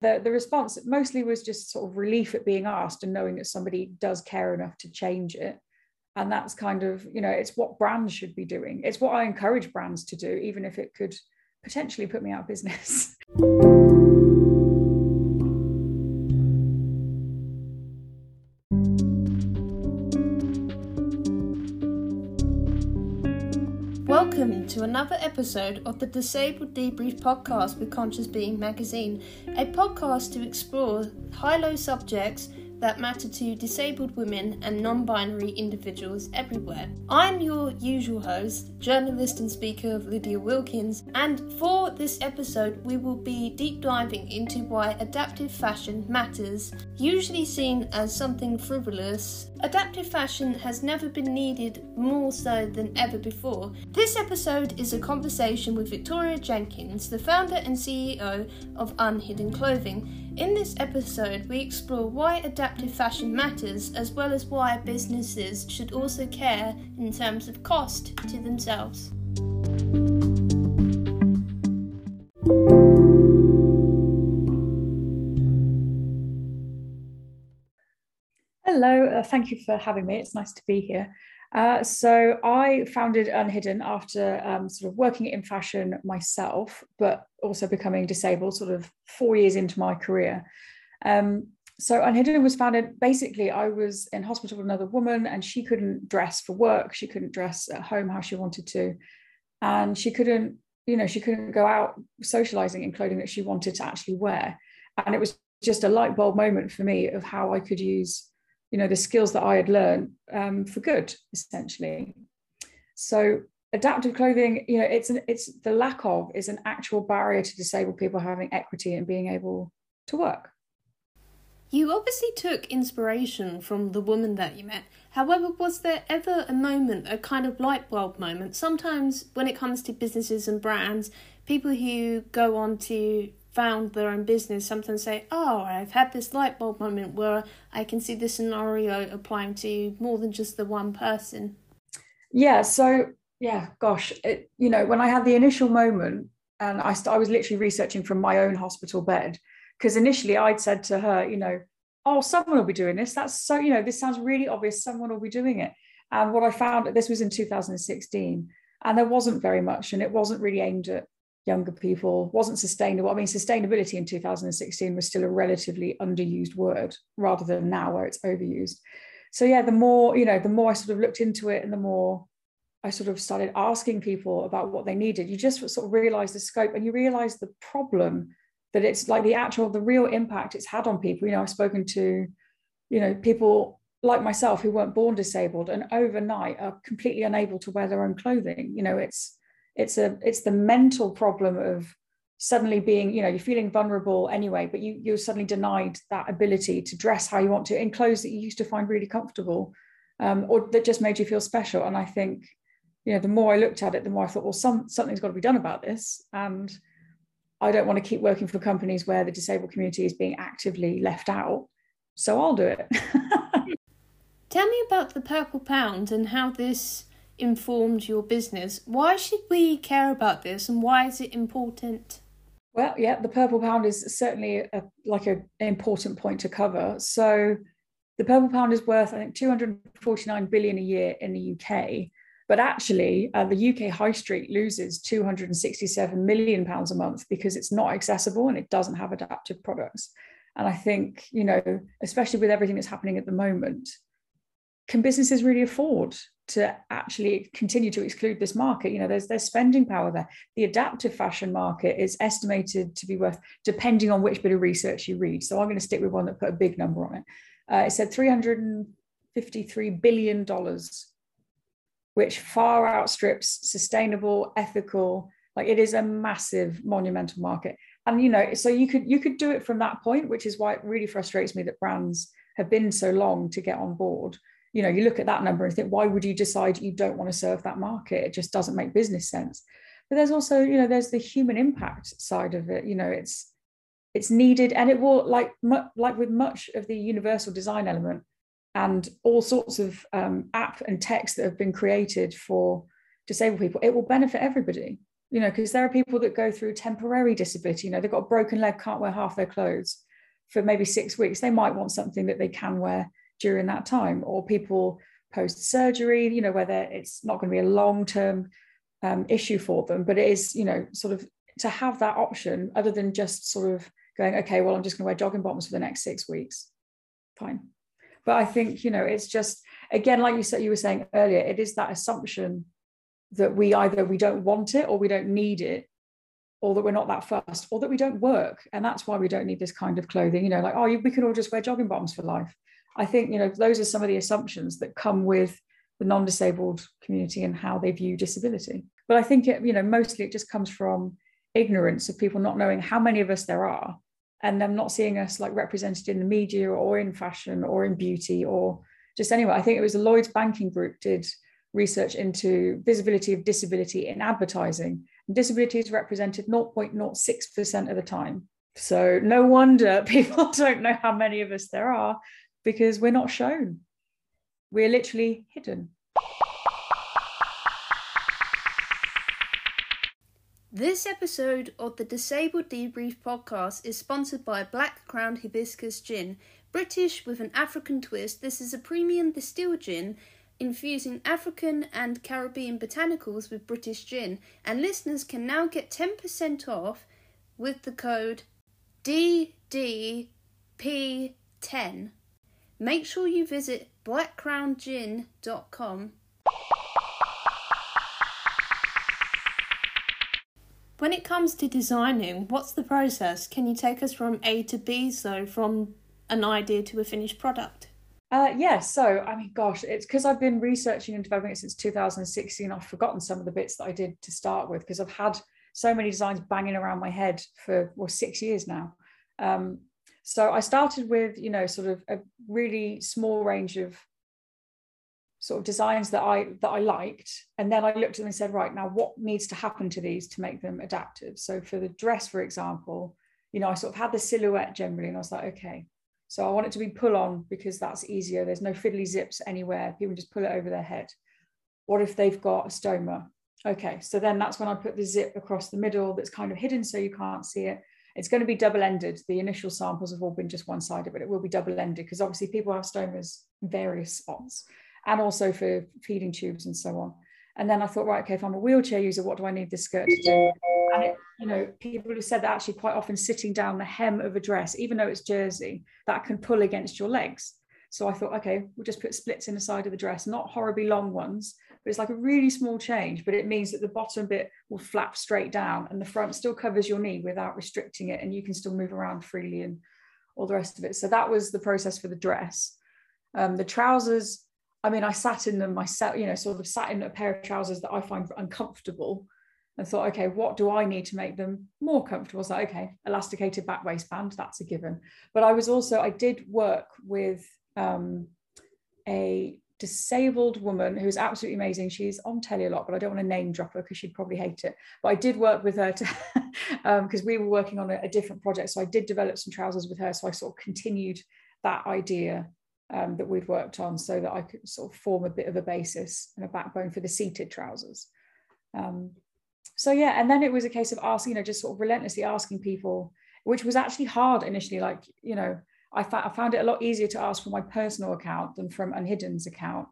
the, the response mostly was just sort of relief at being asked and knowing that somebody does care enough to change it. And that's kind of you know it's what brands should be doing. It's what i encourage brands to do even if it could potentially put me out of business to another episode of the Disabled Debrief podcast with Conscious Being magazine, a podcast to explore high low subjects that matter to disabled women and non binary individuals everywhere. I'm your usual host, journalist and speaker Lydia Wilkins, and for this episode, we will be deep diving into why adaptive fashion matters. Usually seen as something frivolous, adaptive fashion has never been needed more so than ever before. This episode is a conversation with Victoria Jenkins, the founder and CEO of Unhidden Clothing. In this episode, we explore why adaptive fashion matters as well as why businesses should also care in terms of cost to themselves. Hello, uh, thank you for having me. It's nice to be here. Uh, so I founded Unhidden after um, sort of working in fashion myself, but also becoming disabled sort of four years into my career. Um, so Unhidden was founded basically I was in hospital with another woman and she couldn't dress for work. She couldn't dress at home how she wanted to. And she couldn't, you know, she couldn't go out socializing in clothing that she wanted to actually wear. And it was just a light bulb moment for me of how I could use you know the skills that I had learned um, for good, essentially. So adaptive clothing, you know, it's an, it's the lack of is an actual barrier to disabled people having equity and being able to work. You obviously took inspiration from the woman that you met. However, was there ever a moment, a kind of light bulb moment? Sometimes, when it comes to businesses and brands, people who go on to found their own business sometimes say, Oh, I've had this light bulb moment where I can see this scenario applying to more than just the one person. Yeah. So, yeah, gosh, it, you know, when I had the initial moment and I, st- I was literally researching from my own hospital bed, because initially I'd said to her, you know, oh, someone will be doing this. That's so, you know, this sounds really obvious. Someone will be doing it. And what I found, this was in 2016, and there wasn't very much, and it wasn't really aimed at younger people wasn't sustainable. I mean, sustainability in 2016 was still a relatively underused word rather than now where it's overused. So yeah, the more, you know, the more I sort of looked into it and the more I sort of started asking people about what they needed, you just sort of realize the scope and you realize the problem that it's like the actual, the real impact it's had on people. You know, I've spoken to, you know, people like myself who weren't born disabled and overnight are completely unable to wear their own clothing. You know, it's it's a it's the mental problem of suddenly being you know you're feeling vulnerable anyway but you you're suddenly denied that ability to dress how you want to in clothes that you used to find really comfortable um, or that just made you feel special. And i think you know the more i looked at it the more i thought well some something's got to be done about this. And i don't want to keep working for companies where the disabled community is being actively left out. So i'll do it. Tell me about the purple pound and how this informed your business. Why should we care about this and why is it important? Well, yeah, the purple pound is certainly a, like a, an important point to cover. So the purple pound is worth, I think, 249 billion a year in the UK. But actually, uh, the UK high street loses 267 million pounds a month because it's not accessible and it doesn't have adaptive products. And I think, you know, especially with everything that's happening at the moment, can businesses really afford to actually continue to exclude this market. You know, there's there's spending power there. The adaptive fashion market is estimated to be worth, depending on which bit of research you read. So I'm going to stick with one that put a big number on it. Uh, it said 353 billion dollars, which far outstrips sustainable, ethical. Like it is a massive, monumental market. And you know, so you could you could do it from that point, which is why it really frustrates me that brands have been so long to get on board you know you look at that number and think why would you decide you don't want to serve that market? It just doesn't make business sense. But there's also you know there's the human impact side of it. You know it's it's needed and it will like like with much of the universal design element and all sorts of um, app and text that have been created for disabled people it will benefit everybody. You know, because there are people that go through temporary disability, you know, they've got a broken leg, can't wear half their clothes for maybe six weeks. They might want something that they can wear during that time, or people post surgery, you know, whether it's not going to be a long term um, issue for them, but it is, you know, sort of to have that option other than just sort of going, okay, well, I'm just going to wear jogging bottoms for the next six weeks. Fine. But I think, you know, it's just, again, like you said, you were saying earlier, it is that assumption that we either we don't want it or we don't need it or that we're not that fast or that we don't work and that's why we don't need this kind of clothing you know like oh we can all just wear jogging bottoms for life i think you know those are some of the assumptions that come with the non-disabled community and how they view disability but i think it you know mostly it just comes from ignorance of people not knowing how many of us there are and them not seeing us like represented in the media or in fashion or in beauty or just anywhere i think it was the Lloyds banking group did research into visibility of disability in advertising. And disability is represented 0.06% of the time. So no wonder people don't know how many of us there are because we're not shown. We're literally hidden. This episode of the Disabled Debrief podcast is sponsored by Black Crowned Hibiscus Gin. British with an African twist, this is a premium distilled gin infusing African and Caribbean botanicals with British gin, and listeners can now get 10% off with the code DDP10. Make sure you visit blackcrownedgin.com. When it comes to designing, what's the process? Can you take us from A to B, so from an idea to a finished product? Uh, yeah, so I mean, gosh, it's because I've been researching and developing it since 2016. I've forgotten some of the bits that I did to start with because I've had so many designs banging around my head for well six years now. Um, so I started with you know sort of a really small range of sort of designs that I that I liked, and then I looked at them and said, right now, what needs to happen to these to make them adaptive? So for the dress, for example, you know, I sort of had the silhouette generally, and I was like, okay, so I want it to be pull on because that's easier. There's no fiddly zips anywhere. People just pull it over their head. What if they've got a stoma? Okay, so then that's when I put the zip across the middle that's kind of hidden so you can't see it. It's going to be double ended. The initial samples have all been just one sided, but it will be double ended because obviously people have stomas in various spots and also for feeding tubes and so on. And then I thought, right, okay, if I'm a wheelchair user, what do I need this skirt to do? And it, you know, people have said that actually quite often sitting down the hem of a dress, even though it's jersey, that can pull against your legs. So I thought, okay, we'll just put splits in the side of the dress, not horribly long ones, but it's like a really small change. But it means that the bottom bit will flap straight down and the front still covers your knee without restricting it, and you can still move around freely and all the rest of it. So that was the process for the dress. Um, the trousers, I mean, I sat in them myself, you know, sort of sat in a pair of trousers that I find uncomfortable and thought, okay, what do I need to make them more comfortable? So, okay, elasticated back waistband, that's a given. But I was also, I did work with um, a disabled woman who's absolutely amazing. She's on telly a lot, but I don't want to name drop her because she'd probably hate it. But I did work with her to because um, we were working on a, a, different project. So I did develop some trousers with her. So I sort of continued that idea um, that we'd worked on so that I could sort of form a bit of a basis and a backbone for the seated trousers. Um, so yeah, and then it was a case of asking, you know, just sort of relentlessly asking people, which was actually hard initially. Like, you know, I, I found it a lot easier to ask from my personal account than from Unhidden's account,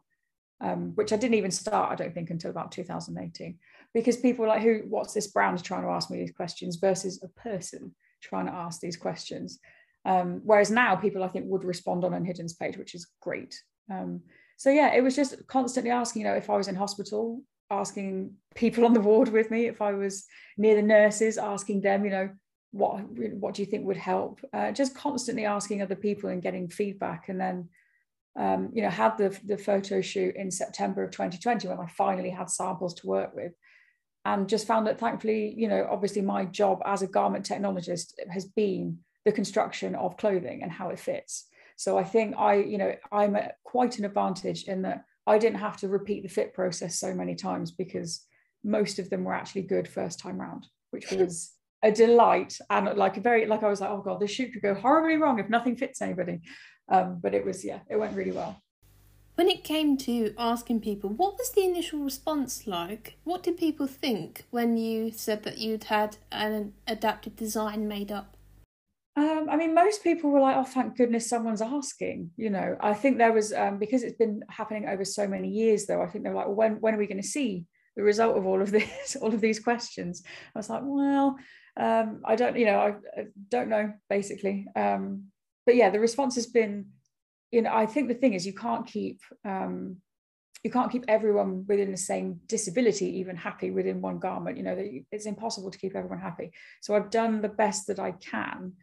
um, which I didn't even start, I don't think, until about 2018, because people were like, who, what's this brand trying to ask me these questions versus a person trying to ask these questions. Um, whereas now people, I think, would respond on Unhidden's page, which is great. Um, so yeah, it was just constantly asking, you know, if I was in hospital, asking people on the ward with me, if I was near the nurses, asking them, you know, what what do you think would help? Uh, just constantly asking other people and getting feedback, and then. Um, you know, had the, the photo shoot in September of 2020 when I finally had samples to work with and just found that thankfully, you know, obviously my job as a garment technologist has been the construction of clothing and how it fits. So I think I, you know, I'm at quite an advantage in that I didn't have to repeat the fit process so many times because most of them were actually good first time round, which was a delight and like a very like I was like, oh god, this shoot could go horribly wrong if nothing fits anybody. Um, but it was yeah, it went really well. When it came to asking people, what was the initial response like? What did people think when you said that you'd had an adapted design made up? Um, I mean, most people were like, "Oh, thank goodness someone's asking." You know, I think there was um, because it's been happening over so many years, though. I think they were like, well, "When when are we going to see the result of all of this, all of these questions?" I was like, "Well, um, I don't, you know, I, I don't know, basically." Um, but yeah, the response has been you know, I think the thing is you can't keep um, you can't keep everyone within the same disability even happy within one garment. You know, it's impossible to keep everyone happy. So I've done the best that I can.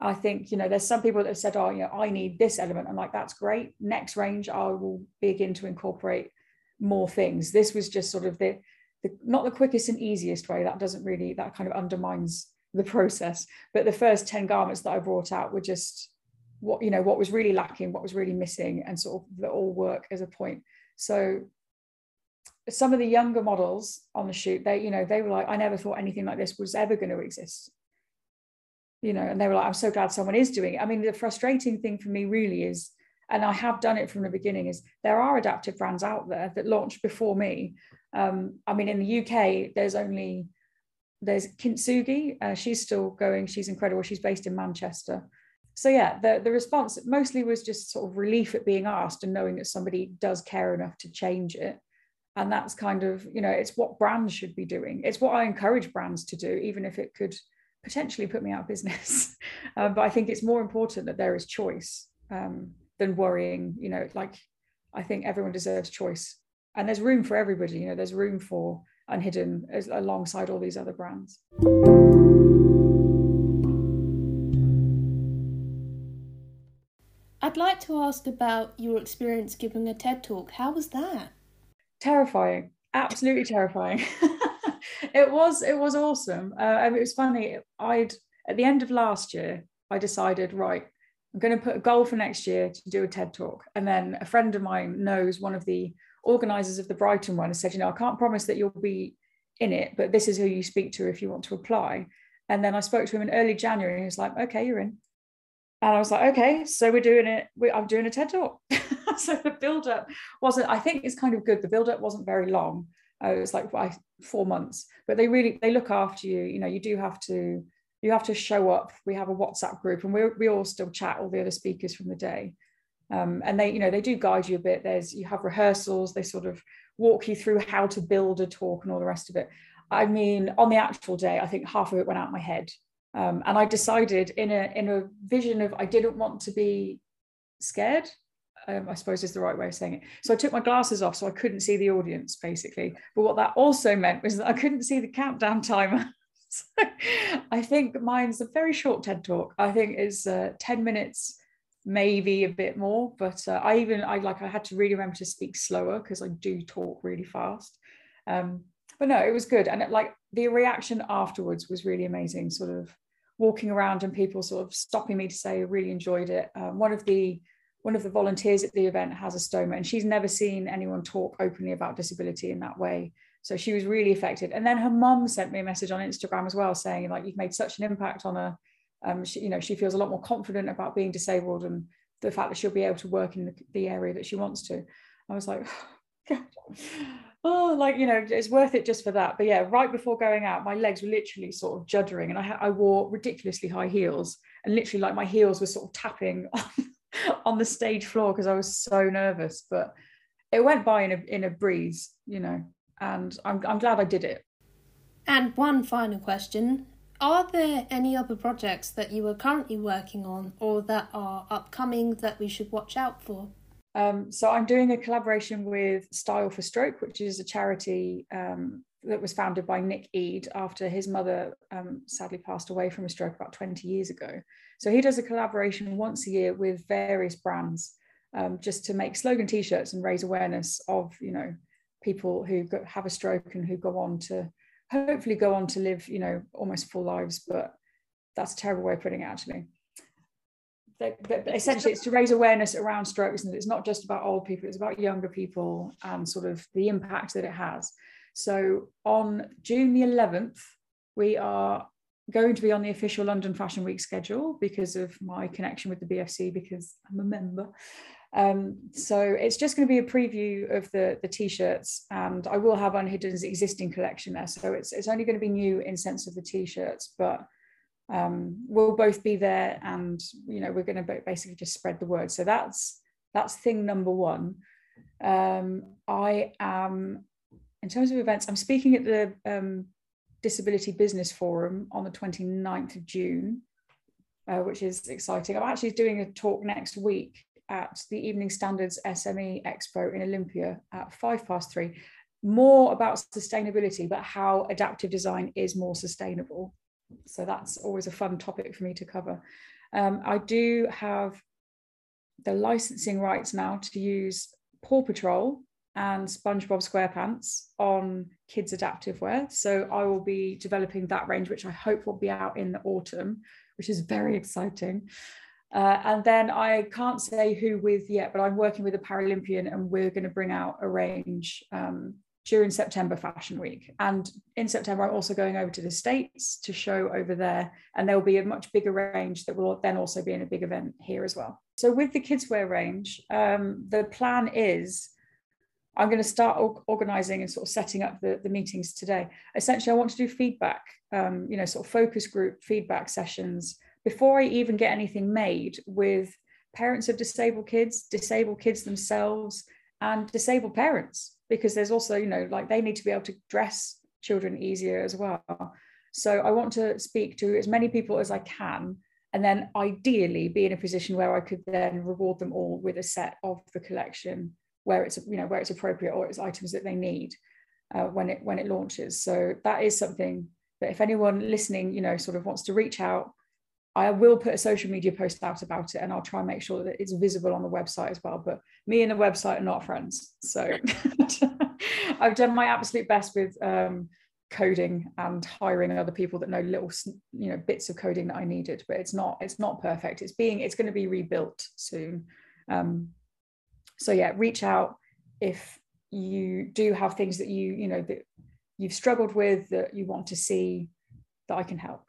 I think, you know, there's some people that have said, oh, you know, I need this element. I'm like, that's great. Next range, I will begin to incorporate more things. This was just sort of the, the not the quickest and easiest way. That doesn't really, that kind of undermines the process. But the first 10 garments that I brought out were just what you know what was really lacking what was really missing and sort of all work as a point so some of the younger models on the shoot they you know they were like i never thought anything like this was ever going to exist you know and they were like i'm so glad someone is doing it i mean the frustrating thing for me really is and i have done it from the beginning is there are adaptive brands out there that launched before me. Um, i mean in the uk there's only there's kintsugi uh, she's still going she's incredible she's based in manchester. So yeah the, the response mostly was just sort of relief at being asked and knowing that somebody does care enough to change it. And that's kind of you know it's what brands should be doing. It's what i encourage brands to do even if it could potentially put me out of business. Um, but i think it's more important that there is choice um, than worrying you know like i think everyone deserves choice and there's room for everybody you know there's room for unhidden as, alongside all these other brands I'd like to ask about your experience giving a TED talk. How was that? Terrifying, absolutely terrifying. it was it was awesome. Uh, I mean, it was funny. I'd at the end of last year, I decided right. I'm going to put a goal for next year to do a TED talk, and then a friend of mine knows one of the organisers of the Brighton one and said, you know, I can't promise that you'll be in it, but this is who you speak to if you want to apply. And then I spoke to him in early January, and he was like, okay, you're in. And I was like, okay, so we're doing it. We, I'm doing a TED talk. so the build up wasn't, I think it's kind of good. The build up wasn't very long. Uh, it was like four months, but they really, they look after you. You know, you do have to, you have to show up. We have a WhatsApp group and we we all still chat all the other speakers from the day. Um, and they, you know, they do guide you a bit. There's, you have rehearsals. They sort of walk you through how to build a talk and all the rest of it. I mean, on the actual day, I think half of it went out my head um, and I decided in a in a vision of I didn't want to be scared. Um, I suppose is the right way of saying it. So I took my glasses off so I couldn't see the audience basically. But what that also meant was that I couldn't see the countdown timer. so I think mine's a very short TED talk. I think it's uh, 10 minutes, maybe a bit more. But uh, I even I like I had to really remember to speak slower because I do talk really fast. Um, but no, it was good. And it, like the reaction afterwards was really amazing. Sort of walking around and people sort of stopping me to say I really enjoyed it. Um, one of the one of the volunteers at the event has a stoma and she's never seen anyone talk openly about disability in that way. So she was really affected. And then her mum sent me a message on Instagram as well saying like you've made such an impact on her. Um, she, you know, she feels a lot more confident about being disabled and the fact that she'll be able to work in the, the area that she wants to. I was like, oh, like you know, it's worth it just for that. But yeah, right before going out, my legs were literally sort of juddering, and I, I wore ridiculously high heels, and literally like my heels were sort of tapping on, on the stage floor because I was so nervous. But it went by in a in a breeze, you know, and I'm I'm glad I did it. And one final question. Are there any other projects that you are currently working on or that are upcoming that we should watch out for? Um, so I'm doing a collaboration with Style for Stroke, which is a charity um, that was founded by Nick Ede after his mother um, sadly passed away from a stroke about 20 years ago. So he does a collaboration once a year with various brands um, just to make slogan T-shirts and raise awareness of you know people who have a stroke and who go on to hopefully go on to live you know almost full lives. But that's a terrible way of putting it actually But essentially it's to raise awareness around strokes and it's not just about old people it's about younger people and sort of the impact that it has so on june the 11th we are going to be on the official London Fashion Week schedule because of my connection with the BFC because I'm a member. Um, so it's just going to be a preview of the the t-shirts, and I will have Unhidden's existing collection there. So it's it's only going to be new in sense of the t-shirts, but um, we'll both be there, and you know we're going to basically just spread the word. So that's that's thing number one. Um, I am in terms of events. I'm speaking at the um, Disability Business Forum on the 29th of June, uh, which is exciting. I'm actually doing a talk next week at the Evening Standards SME Expo in Olympia at five past three, more about sustainability, but how adaptive design is more sustainable. So that's always a fun topic for me to cover. Um, I do have the licensing rights now to use Paw Patrol and SpongeBob SquarePants on kids adaptive wear. So I will be developing that range, which I hope will be out in the autumn, which is very exciting. Uh, and then I can't say who with yet, but I'm working with a Paralympian and we're going to bring out a range um, during September Fashion Week. And in September, I'm also going over to the States to show over there. And there will be a much bigger range that will then also be in a big event here as well. So with the kids wear range, um, the plan is I'm going to start organizing and sort of setting up the, the meetings today. Essentially, I want to do feedback, um, you know, sort of focus group feedback sessions before I even get anything made with parents of disabled kids, disabled kids themselves, and disabled parents, because there's also, you know, like they need to be able to dress children easier as well. So I want to speak to as many people as I can, and then ideally be in a position where I could then reward them all with a set of the collection where it's you know where it's appropriate or it's items that they need uh, when it when it launches. So that is something that if anyone listening, you know, sort of wants to reach out I will put a social media post out about it and I'll try and make sure that it's visible on the website as well. But me and the website are not friends. So I've done my absolute best with um, coding and hiring other people that know little you know bits of coding that I needed, but it's not it's not perfect. It's being it's going to be rebuilt soon. Um, so yeah, reach out if you do have things that you you know that you've struggled with that you want to see that I can help.